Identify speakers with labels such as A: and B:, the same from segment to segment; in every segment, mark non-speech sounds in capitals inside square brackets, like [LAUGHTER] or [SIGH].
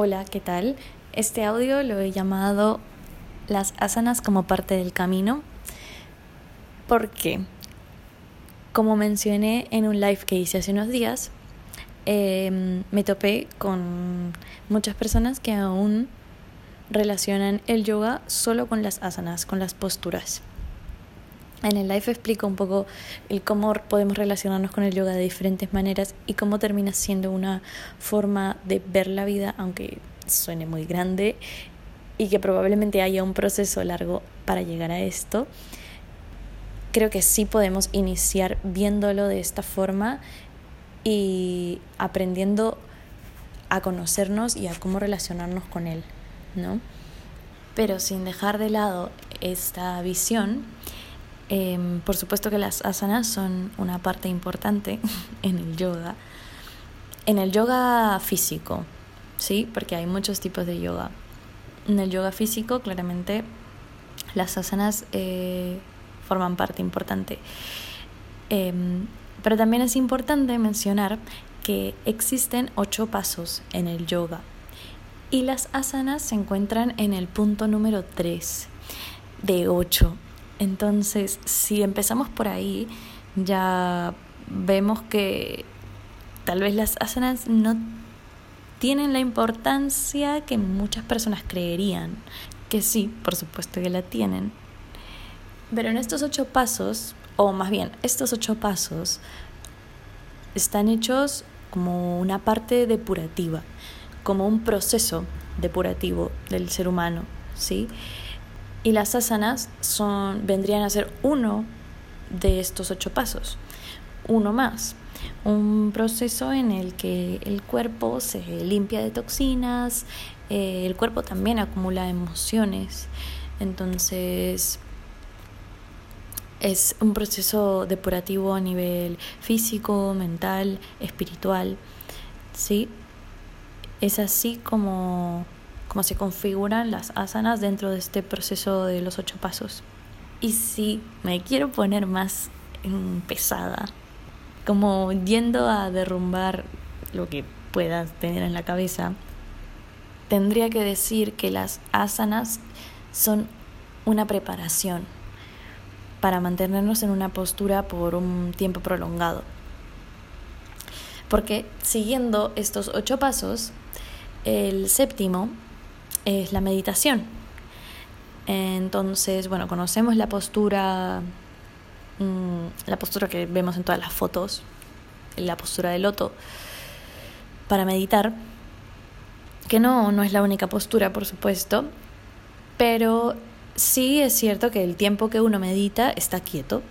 A: Hola, ¿qué tal? Este audio lo he llamado Las asanas como parte del camino. Porque, como mencioné en un live que hice hace unos días, em, me topé con muchas personas que aún relacionan el yoga solo con las asanas, con las posturas. En el live explico un poco el cómo podemos relacionarnos con el yoga de diferentes maneras y cómo termina siendo una forma de ver la vida, aunque suene muy grande y que probablemente haya un proceso largo para llegar a esto. Creo que sí podemos iniciar viéndolo de esta forma y aprendiendo a conocernos y a cómo relacionarnos con él, ¿no? Pero sin dejar de lado esta visión, Em, por supuesto que las asanas son una parte importante [LAUGHS] en el yoga. En el yoga físico, ¿sí? Porque hay muchos tipos de yoga. En el yoga físico, claramente, las asanas eh, forman parte importante. Em, pero también es importante mencionar que existen ocho pasos en el yoga. Y las asanas se encuentran en el punto número tres de ocho. Entonces, si empezamos por ahí, ya vemos que tal vez las asanas no tienen la importancia que muchas personas creerían, que sí, por supuesto que la tienen. Pero en estos ocho pasos, o más bien, estos ocho pasos están hechos como una parte depurativa, como un proceso depurativo del ser humano, ¿sí? Y las asanas son, vendrían a ser uno de estos ocho pasos, uno más. Un proceso en el que el cuerpo se limpia de toxinas, eh, el cuerpo también acumula emociones, entonces es un proceso depurativo a nivel físico, mental, espiritual, ¿sí? Es así como cómo se configuran las asanas dentro de este proceso de los ocho pasos. Y si me quiero poner más pesada, como yendo a derrumbar lo que puedas tener en la cabeza, tendría que decir que las asanas son una preparación para mantenernos en una postura por un tiempo prolongado. Porque siguiendo estos ocho pasos, el séptimo es la meditación. Entonces, bueno, conocemos la postura, mm, la postura que vemos en todas las fotos, la postura de loto, para meditar, que no, no es la única postura, por supuesto, pero sí es cierto que el tiempo que uno medita está quieto,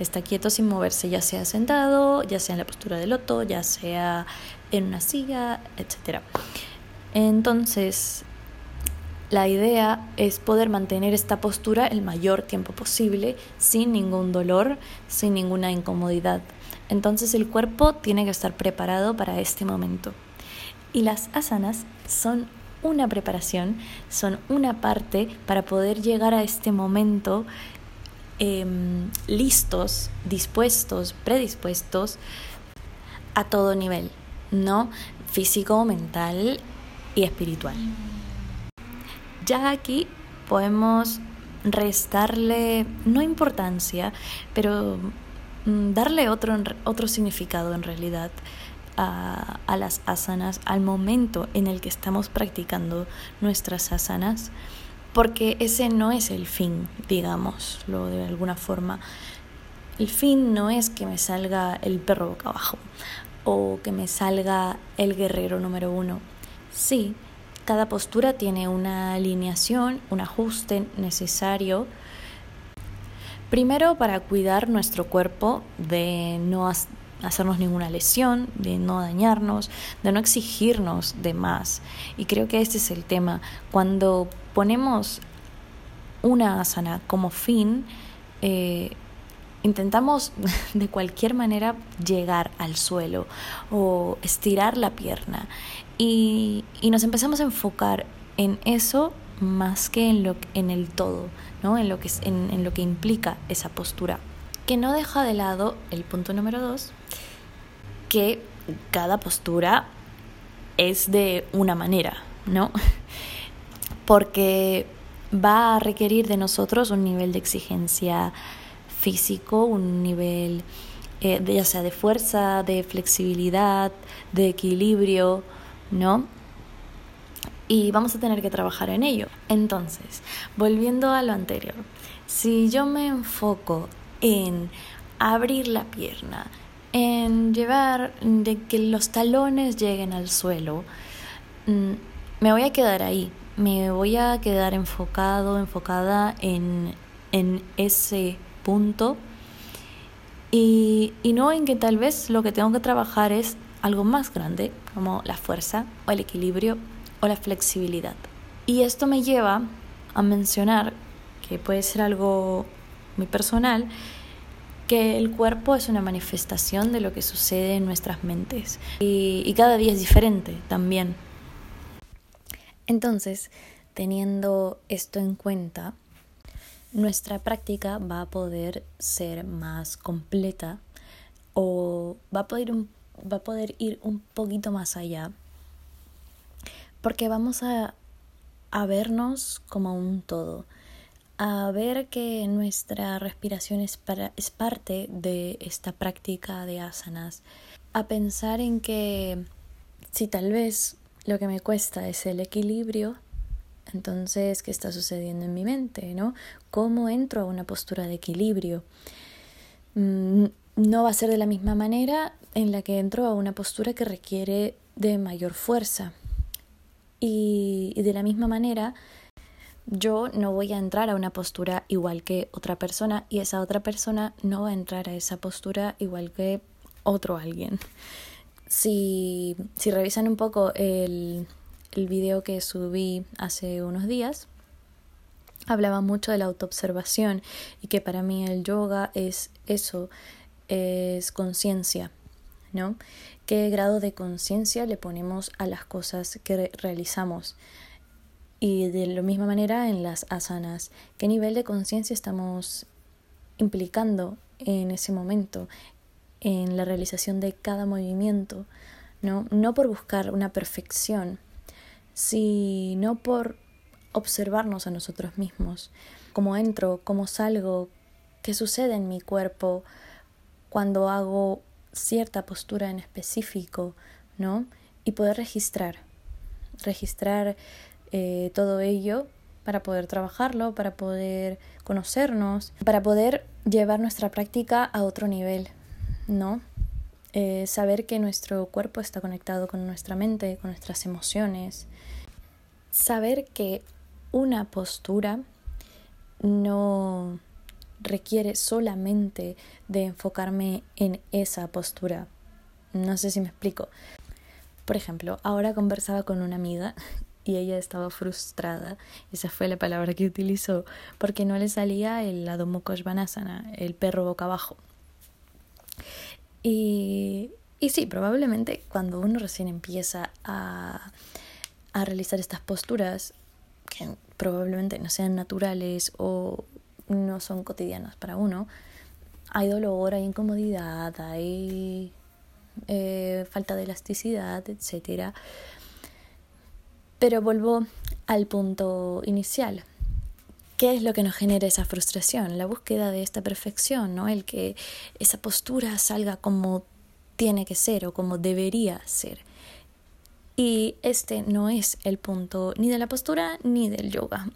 A: está quieto sin moverse, ya sea sentado, ya sea en la postura de loto, ya sea en una silla, etc. Entonces, la idea es poder mantener esta postura el mayor tiempo posible sin ningún dolor, sin ninguna incomodidad. Entonces el cuerpo tiene que estar preparado para este momento. Y las asanas son una preparación, son una parte para poder llegar a este momento em, listos, dispuestos, predispuestos a todo nivel, ¿no? Físico, mental y espiritual. Ya aquí podemos restarle, no importancia, pero mm, darle otro, otro significado en realidad a, a, las asanas al momento en el que estamos practicando nuestras asanas, porque ese no es el fin, digámoslo de alguna forma. El fin no es que me salga el perro boca abajo o que me salga el guerrero número uno. Sí, cada postura tiene una alineación, un ajuste necesario. Primero para cuidar nuestro cuerpo de no hacernos ninguna lesión, de no dañarnos, de no exigirnos de más. Y creo que este es el tema. Cuando ponemos una asana como fin, eh, intentamos [LAUGHS] de cualquier manera llegar al suelo o estirar la pierna y, nos empezamos a enfocar en eso más que en, lo, en el todo, ¿no? en, lo que, en, en lo que implica esa postura. Que no deja de lado el punto número dos, que cada postura es de una manera, ¿no? [LAUGHS] Porque va a requerir de nosotros un nivel de exigencia físico, un nivel eh, ya sea de fuerza, de flexibilidad, de equilibrio, ¿no? Y vamos a tener que trabajar en ello. Entonces, volviendo a lo anterior, si yo me enfoco en abrir la pierna, en llevar de que los talones lleguen al suelo, mm, me voy a quedar ahí, me voy a quedar enfocado, enfocada en, en ese punto y, y no en que tal vez lo que tengo que trabajar es algo más grande, como la fuerza o el equilibrio o la flexibilidad. Y esto me lleva a mencionar, que puede ser algo muy personal, que el cuerpo es una manifestación de lo que sucede en nuestras mentes y, cada día es diferente también. Entonces, teniendo esto en cuenta, nuestra práctica va a poder ser más completa o va a poder, va a poder ir un poquito más allá porque vamos a, a vernos como un todo a ver que nuestra respiración es, para, es parte de esta práctica de asanas, a pensar en que si tal vez lo que me cuesta es el equilibrio, entonces, ¿qué está sucediendo en mi mente? ¿no? ¿Cómo entro a una postura de equilibrio? No va a ser de la misma manera en la que entro a una postura que requiere de mayor fuerza. Y, y de la misma manera, yo no voy a entrar a una postura igual que otra persona y esa otra persona no va a entrar a esa postura igual que otro alguien. Si, si revisan un poco el, el video que subí hace unos días, hablaba mucho de la autoobservación y que para mí el yoga es eso, es conciencia, ¿no? ¿Qué grado de conciencia le ponemos a las cosas que realizamos? Y de la misma manera en las asanas, ¿qué nivel de conciencia estamos implicando en ese momento, en la realización de cada movimiento? No, no por buscar una perfección, sino por observarnos a nosotros mismos, cómo entro, cómo salgo, qué sucede en mi cuerpo cuando hago cierta postura en específico, ¿no? Y poder registrar, registrar eh, todo ello para poder trabajarlo, para poder conocernos, para poder llevar nuestra práctica a otro nivel, ¿no? Eh, saber que nuestro cuerpo está conectado con nuestra mente, con nuestras emociones. Saber que una postura no requiere solamente de enfocarme en esa postura. No sé si me explico. Por ejemplo, ahora conversaba con una amiga [LAUGHS] y ella estaba frustrada, esa fue la palabra que utilizó, porque no le salía el Adho Mukha el perro boca abajo. Y, y sí, probablemente cuando uno recién empieza a, a realizar estas posturas, que probablemente no sean naturales o no son cotidianas para uno, hay dolor, hay incomodidad, hay eh, falta de elasticidad, etcétera pero vuelvo al punto inicial. ¿Qué es lo que nos genera esa frustración? La búsqueda de esta perfección, ¿no? El que esa postura salga como tiene que ser o como debería ser. Y este no es el punto ni de la postura ni del yoga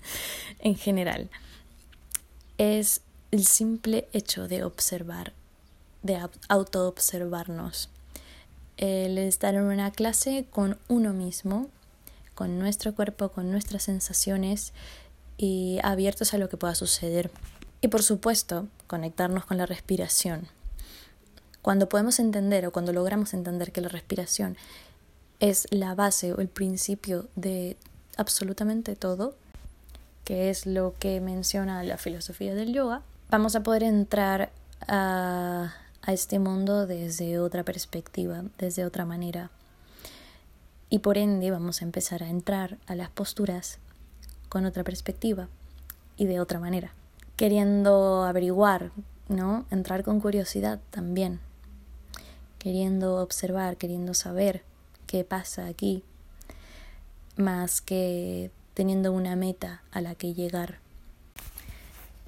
A: [LAUGHS] en general. Es el simple hecho de observar, de autoobservarnos. El estar en una clase con uno mismo con nuestro cuerpo, con nuestras sensaciones y abiertos a lo que pueda suceder. Y por supuesto, conectarnos con la respiración. Cuando podemos entender o cuando logramos entender que la respiración es la base o el principio de absolutamente todo, que es lo que menciona la filosofía del yoga, vamos a poder entrar a, a este mundo desde otra perspectiva, desde otra manera y por ende vamos a empezar a entrar a las posturas con otra perspectiva y de otra manera, queriendo averiguar, ¿no? Entrar con curiosidad también, queriendo observar, queriendo saber qué pasa aquí. más que teniendo una meta a la que llegar.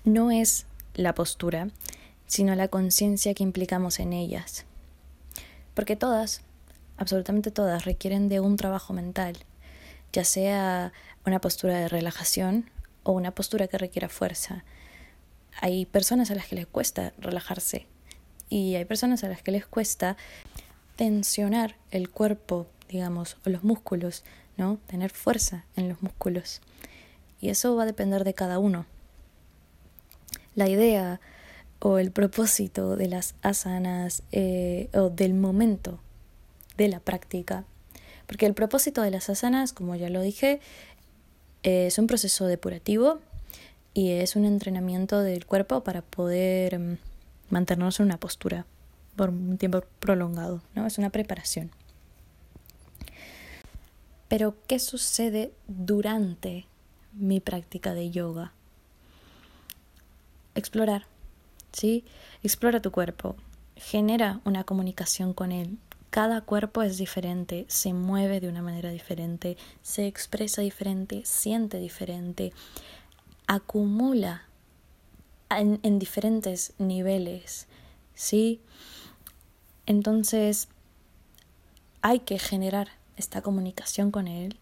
A: No es la postura, sino la conciencia que implicamos en ellas. Porque todas, absolutamente todas, requieren de un trabajo mental, ya sea una postura de relajación o una postura que requiera fuerza. Hay personas a las que les cuesta relajarse y hay personas a las que les cuesta tensionar el cuerpo, digamos, o los músculos, ¿no? Tener fuerza en los músculos. Y eso va a depender de cada uno. La idea o el propósito de las asanas eh, o del momento de la práctica. Porque el propósito de las asanas, como ya lo dije, es un proceso depurativo y es un entrenamiento del cuerpo para poder mm, mantenernos en una postura por un tiempo prolongado, ¿no? Es una preparación. Pero, ¿qué sucede durante mi práctica de yoga? Explorar, ¿sí? Explora tu cuerpo, genera una comunicación con él. Cada cuerpo es diferente, se mueve de una manera diferente, se expresa diferente, siente diferente, acumula en, en diferentes niveles, ¿sí? Entonces, hay que generar esta comunicación con Él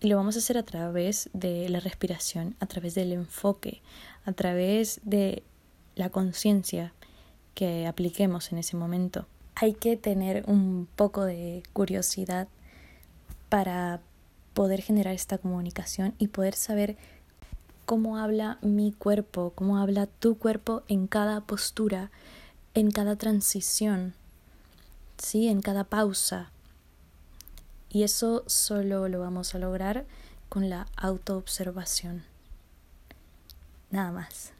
A: y lo vamos a hacer a través de la respiración, a través del enfoque, a través de la conciencia que apliquemos en ese momento. Hay que tener un poco de curiosidad para poder generar esta comunicación y poder saber cómo habla mi cuerpo, cómo habla tu cuerpo en cada postura, en cada transición, ¿sí? en cada pausa. Y eso solo lo vamos a lograr con la autoobservación. Nada más.